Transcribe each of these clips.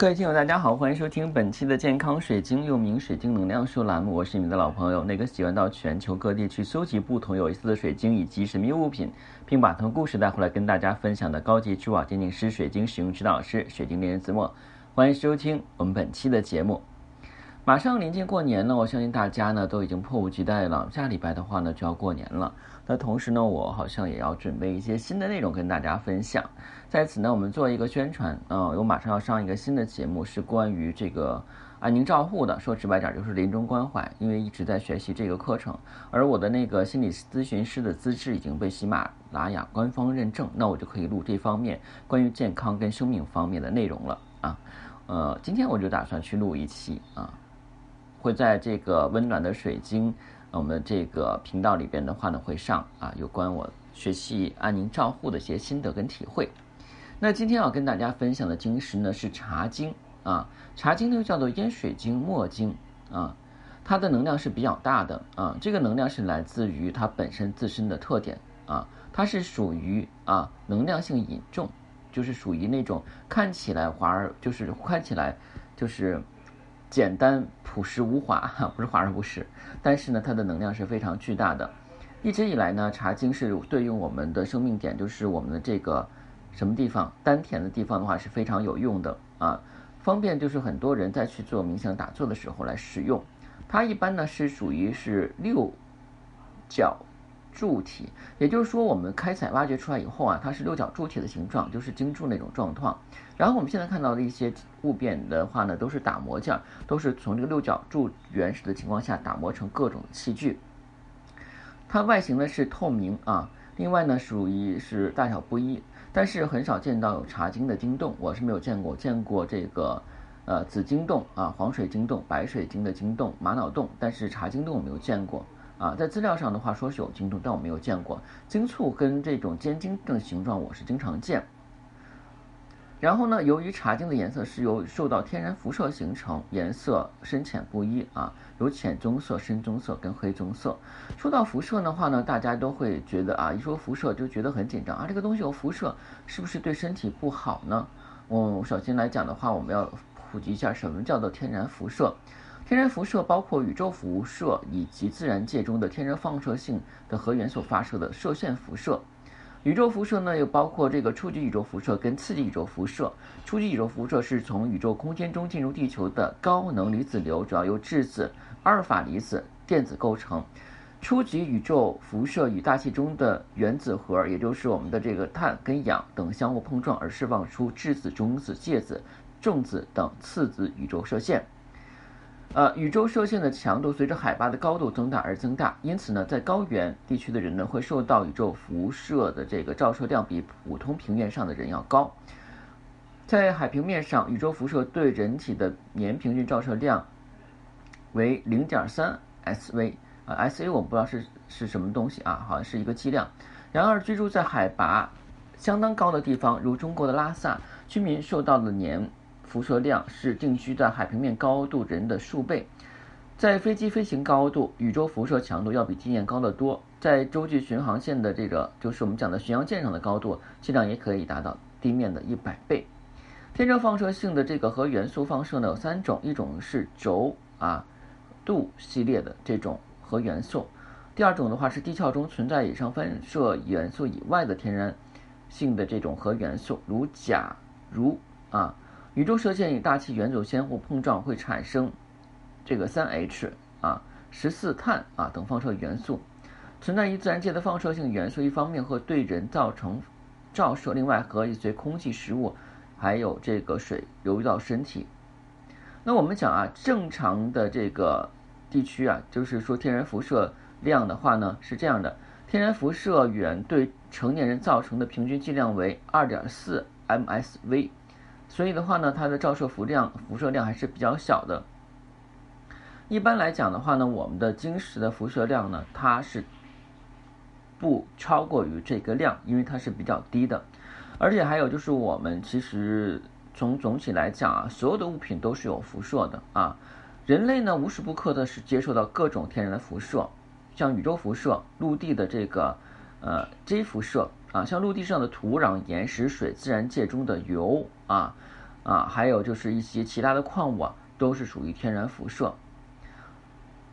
各位听友，大家好，欢迎收听本期的健康水晶，又名水晶能量树栏目。我是你们的老朋友，那个喜欢到全球各地去搜集不同有意思的水晶以及神秘物品，并把他们故事带回来跟大家分享的高级珠宝鉴定师、水晶使用指导师、水晶猎人子墨。欢迎收听我们本期的节目。马上临近过年了，我相信大家呢都已经迫不及待了。下礼拜的话呢就要过年了，那同时呢我好像也要准备一些新的内容跟大家分享。在此呢我们做一个宣传，嗯，我马上要上一个新的节目，是关于这个安宁照护的。说直白点就是临终关怀，因为一直在学习这个课程，而我的那个心理咨询师的资质已经被喜马拉雅官方认证，那我就可以录这方面关于健康跟生命方面的内容了啊。呃，今天我就打算去录一期啊。会在这个温暖的水晶，我们这个频道里边的话呢，会上啊有关我学习安宁照护的一些心得跟体会。那今天要跟大家分享的晶石呢是茶晶啊，茶晶又叫做烟水晶、墨晶啊，它的能量是比较大的啊，这个能量是来自于它本身自身的特点啊，它是属于啊能量性引重，就是属于那种看起来华而就是看起来就是。简单朴实无华，不是华而不实，但是呢，它的能量是非常巨大的。一直以来呢，茶经是对应我们的生命点，就是我们的这个什么地方丹田的地方的话是非常有用的啊，方便就是很多人在去做冥想打坐的时候来使用。它一般呢是属于是六角。柱体，也就是说，我们开采挖掘出来以后啊，它是六角柱体的形状，就是晶柱那种状况。然后我们现在看到的一些物件的话呢，都是打磨件，都是从这个六角柱原始的情况下打磨成各种器具。它外形呢是透明啊，另外呢属于是大小不一，但是很少见到有茶晶的晶洞，我是没有见过。见过这个呃紫晶洞啊、黄水晶洞、白水晶的晶洞、玛瑙洞，但是茶晶洞我没有见过。啊，在资料上的话说是有精度，但我没有见过精簇跟这种尖晶的形状，我是经常见。然后呢，由于茶晶的颜色是由受到天然辐射形成，颜色深浅不一啊，有浅棕色、深棕色跟黑棕色。说到辐射的话呢，大家都会觉得啊，一说辐射就觉得很紧张啊，这个东西有辐射是不是对身体不好呢？我首先来讲的话，我们要普及一下什么叫做天然辐射。天然辐射包括宇宙辐射以及自然界中的天然放射性的核元素发射的射线辐射。宇宙辐射呢，又包括这个初级宇宙辐射跟次级宇宙辐射。初级宇宙辐射是从宇宙空间中进入地球的高能离子流，主要由质子、阿尔法离子、电子构成。初级宇宙辐射与大气中的原子核，也就是我们的这个碳跟氧等相互碰撞而释放出质子、中子、介子、正子等次子宇宙射线。呃，宇宙射线的强度随着海拔的高度增大而增大，因此呢，在高原地区的人呢，会受到宇宙辐射的这个照射量比普通平原上的人要高。在海平面上，宇宙辐射对人体的年平均照射量为零点三 Sv 啊，SA 我们不知道是是什么东西啊，好像是一个剂量。然而，居住在海拔相当高的地方，如中国的拉萨，居民受到的年辐射量是定居在海平面高度人的数倍，在飞机飞行高度，宇宙辐射强度要比地面高得多。在洲际巡航线的这个，就是我们讲的巡洋舰上的高度，剂量也可以达到地面的一百倍。天生放射性的这个核元素放射呢有三种，一种是轴啊度系列的这种核元素，第二种的话是地壳中存在以上放射元素以外的天然性的这种核元素，如钾、如啊。宇宙射线与大气元素相互碰撞会产生这个三 H 啊、十四碳啊等放射元素，存在于自然界的放射性元素，一方面会对人造成照射，另外可以随空气、食物还有这个水流入到身体。那我们讲啊，正常的这个地区啊，就是说天然辐射量的话呢是这样的：天然辐射源对成年人造成的平均剂量为二点四 MSV。所以的话呢，它的照射辐量、辐射量还是比较小的。一般来讲的话呢，我们的晶石的辐射量呢，它是不超过于这个量，因为它是比较低的。而且还有就是，我们其实从总体来讲啊，所有的物品都是有辐射的啊。人类呢，无时不刻的是接受到各种天然的辐射，像宇宙辐射、陆地的这个呃 J 辐射。啊，像陆地上的土壤、岩石、水，自然界中的油啊，啊，还有就是一些其他的矿物啊，都是属于天然辐射。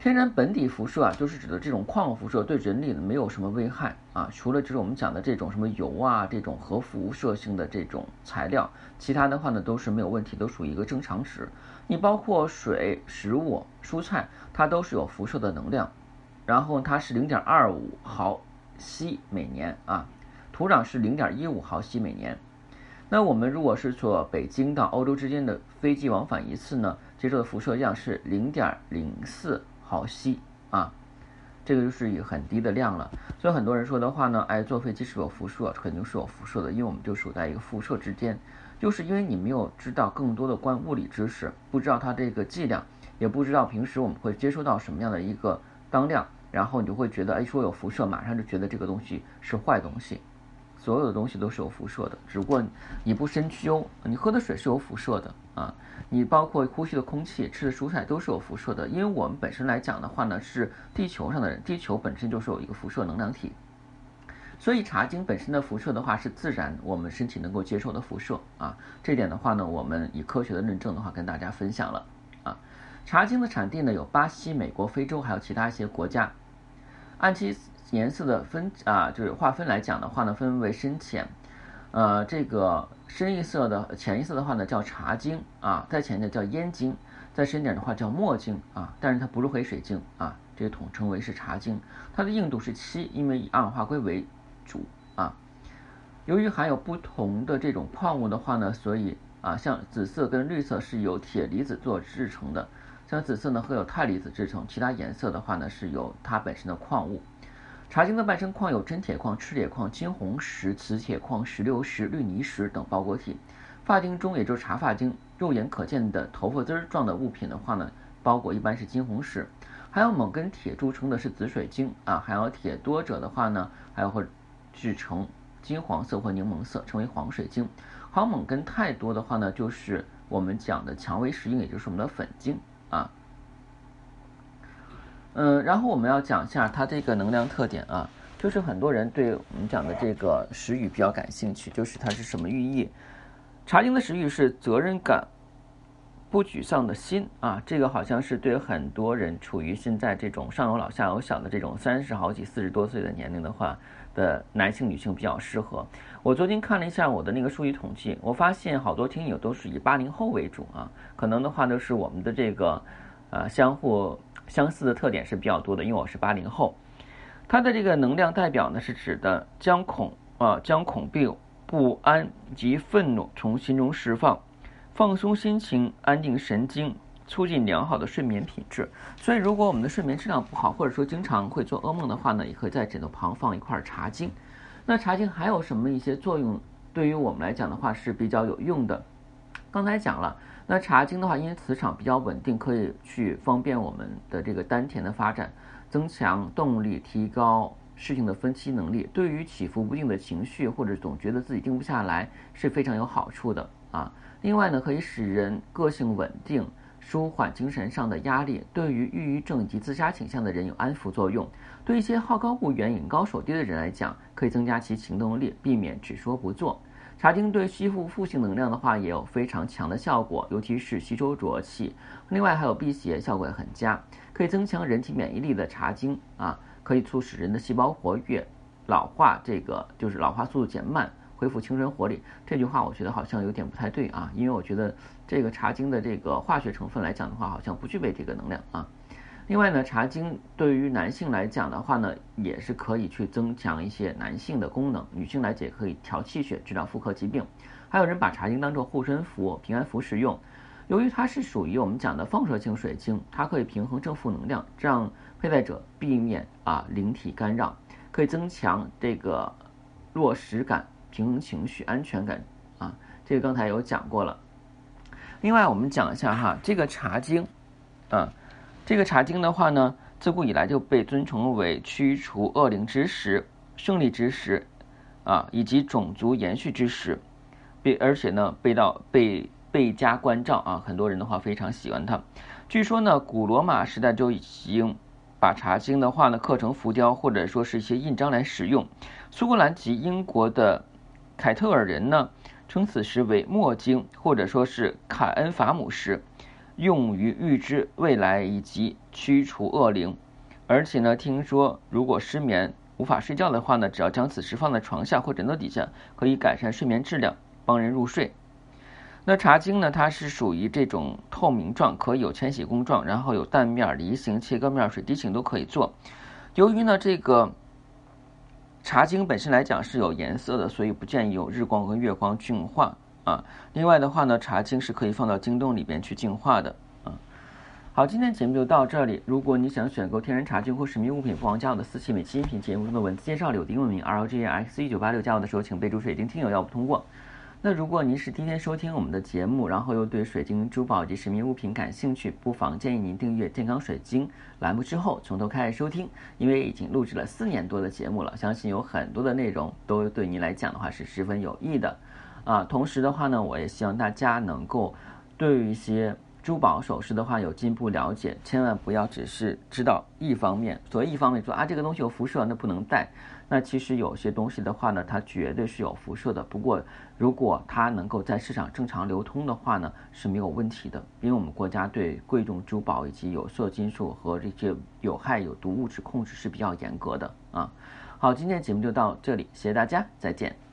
天然本底辐射啊，就是指的这种矿物辐射对人体没有什么危害啊，除了就是我们讲的这种什么油啊这种核辐射性的这种材料，其他的话呢都是没有问题，都属于一个正常值。你包括水、食物、蔬菜，它都是有辐射的能量，然后它是零点二五毫西每年啊，土壤是零点一五毫西每年。那我们如果是坐北京到欧洲之间的飞机往返一次呢，接受的辐射量是零点零四。毫西啊，这个就是以很低的量了。所以很多人说的话呢，哎，坐飞机是有辐射，肯定是有辐射的，因为我们就处在一个辐射之间，就是因为你没有知道更多的关物理知识，不知道它这个剂量，也不知道平时我们会接收到什么样的一个当量，然后你就会觉得，哎，说有辐射，马上就觉得这个东西是坏东西。所有的东西都是有辐射的，只不过你不深究，你喝的水是有辐射的啊，你包括呼吸的空气、吃的蔬菜都是有辐射的。因为我们本身来讲的话呢，是地球上的人，地球本身就是有一个辐射能量体，所以茶精本身的辐射的话是自然我们身体能够接受的辐射啊。这点的话呢，我们以科学的认证的话跟大家分享了啊。茶精的产地呢有巴西、美国、非洲还有其他一些国家，按其。颜色的分啊，就是划分来讲的话呢，分为深浅，呃，这个深一色的、浅一色的话呢叫茶晶啊，再浅的叫烟晶，再深点的话叫墨晶啊，但是它不是黑水晶啊，这个统称为是茶晶，它的硬度是七，因为以二氧化硅为主啊。由于含有不同的这种矿物的话呢，所以啊，像紫色跟绿色是由铁离子做制成的，像紫色呢会有钛离子制成，其他颜色的话呢是由它本身的矿物。茶晶的伴生矿有真铁矿、赤铁矿、金红石、磁铁矿、石榴石、绿泥石等包裹体。发晶中，也就是茶发晶，肉眼可见的头发丝儿状的物品的话呢，包裹一般是金红石。还有锰跟铁铸成的是紫水晶啊，还有铁多者的话呢，还有会制成金黄色或柠檬色，称为黄水晶。好锰跟太多的话呢，就是我们讲的蔷薇石英，也就是我们的粉晶啊。嗯，然后我们要讲一下它这个能量特点啊，就是很多人对我们讲的这个时语比较感兴趣，就是它是什么寓意？茶经的时语是责任感、不沮丧的心啊，这个好像是对很多人处于现在这种上有老下有小的这种三十好几、四十多岁的年龄的话的男性、女性比较适合。我昨天看了一下我的那个数据统计，我发现好多听友都是以八零后为主啊，可能的话都是我们的这个呃相互。相似的特点是比较多的，因为我是八零后，它的这个能量代表呢是指的将恐啊将恐病、不安及愤怒从心中释放，放松心情，安定神经，促进良好的睡眠品质。所以，如果我们的睡眠质量不好，或者说经常会做噩梦的话呢，也可以在枕头旁放一块茶精。那茶精还有什么一些作用？对于我们来讲的话是比较有用的。刚才讲了。那茶精的话，因为磁场比较稳定，可以去方便我们的这个丹田的发展，增强动力，提高事情的分析能力。对于起伏不定的情绪或者总觉得自己定不下来，是非常有好处的啊。另外呢，可以使人个性稳定，舒缓精神上的压力。对于抑郁症及自杀倾向的人有安抚作用。对一些好高骛远、眼高手低的人来讲，可以增加其行动力，避免只说不做。茶精对吸附负性能量的话也有非常强的效果，尤其是吸收浊气。另外还有辟邪效果也很佳，可以增强人体免疫力的茶精啊，可以促使人的细胞活跃、老化，这个就是老化速度减慢，恢复青春活力。这句话我觉得好像有点不太对啊，因为我觉得这个茶精的这个化学成分来讲的话，好像不具备这个能量啊。另外呢，茶精对于男性来讲的话呢，也是可以去增强一些男性的功能；女性来讲可以调气血、治疗妇科疾病。还有人把茶精当做护身符、平安符使用。由于它是属于我们讲的放射性水晶，它可以平衡正负能量，让佩戴者避免啊灵体干扰，可以增强这个落实感、平衡情绪、安全感啊。这个刚才有讲过了。另外，我们讲一下哈，这个茶精，啊。这个茶经的话呢，自古以来就被尊崇为驱除恶灵之时、胜利之时，啊，以及种族延续之时，被而且呢被到被倍加关照啊，很多人的话非常喜欢它。据说呢，古罗马时代就已经把茶经的话呢刻成浮雕或者说是一些印章来使用。苏格兰及英国的凯特尔人呢。称此石为墨晶，或者说是凯恩法姆石，用于预知未来以及驱除恶灵。而且呢，听说如果失眠无法睡觉的话呢，只要将此石放在床下或枕头底下，可以改善睡眠质量，帮人入睡。那茶晶呢，它是属于这种透明状，可以有千禧宫状，然后有蛋面、梨形、切割面、水滴形都可以做。由于呢这个。茶晶本身来讲是有颜色的，所以不建议有日光和月光净化啊。另外的话呢，茶晶是可以放到晶洞里边去净化的啊。好，今天节目就到这里。如果你想选购天然茶晶或神秘物品，不妨加我的私信，每期音频节目中的文字介绍里有英文名 R O G X 一九八六，加我的时候请备注“水晶听友”，要不通过。那如果您是第一天收听我们的节目，然后又对水晶珠宝及神秘物品感兴趣，不妨建议您订阅“健康水晶”栏目之后从头开始收听，因为已经录制了四年多的节目了，相信有很多的内容都对您来讲的话是十分有益的。啊，同时的话呢，我也希望大家能够对于一些珠宝首饰的话有进一步了解，千万不要只是知道一方面，所谓一方面说啊这个东西有辐射，那不能戴。那其实有些东西的话呢，它绝对是有辐射的。不过，如果它能够在市场正常流通的话呢，是没有问题的。因为我们国家对贵重珠宝以及有色金属和这些有害有毒物质控制是比较严格的啊。好，今天节目就到这里，谢谢大家，再见。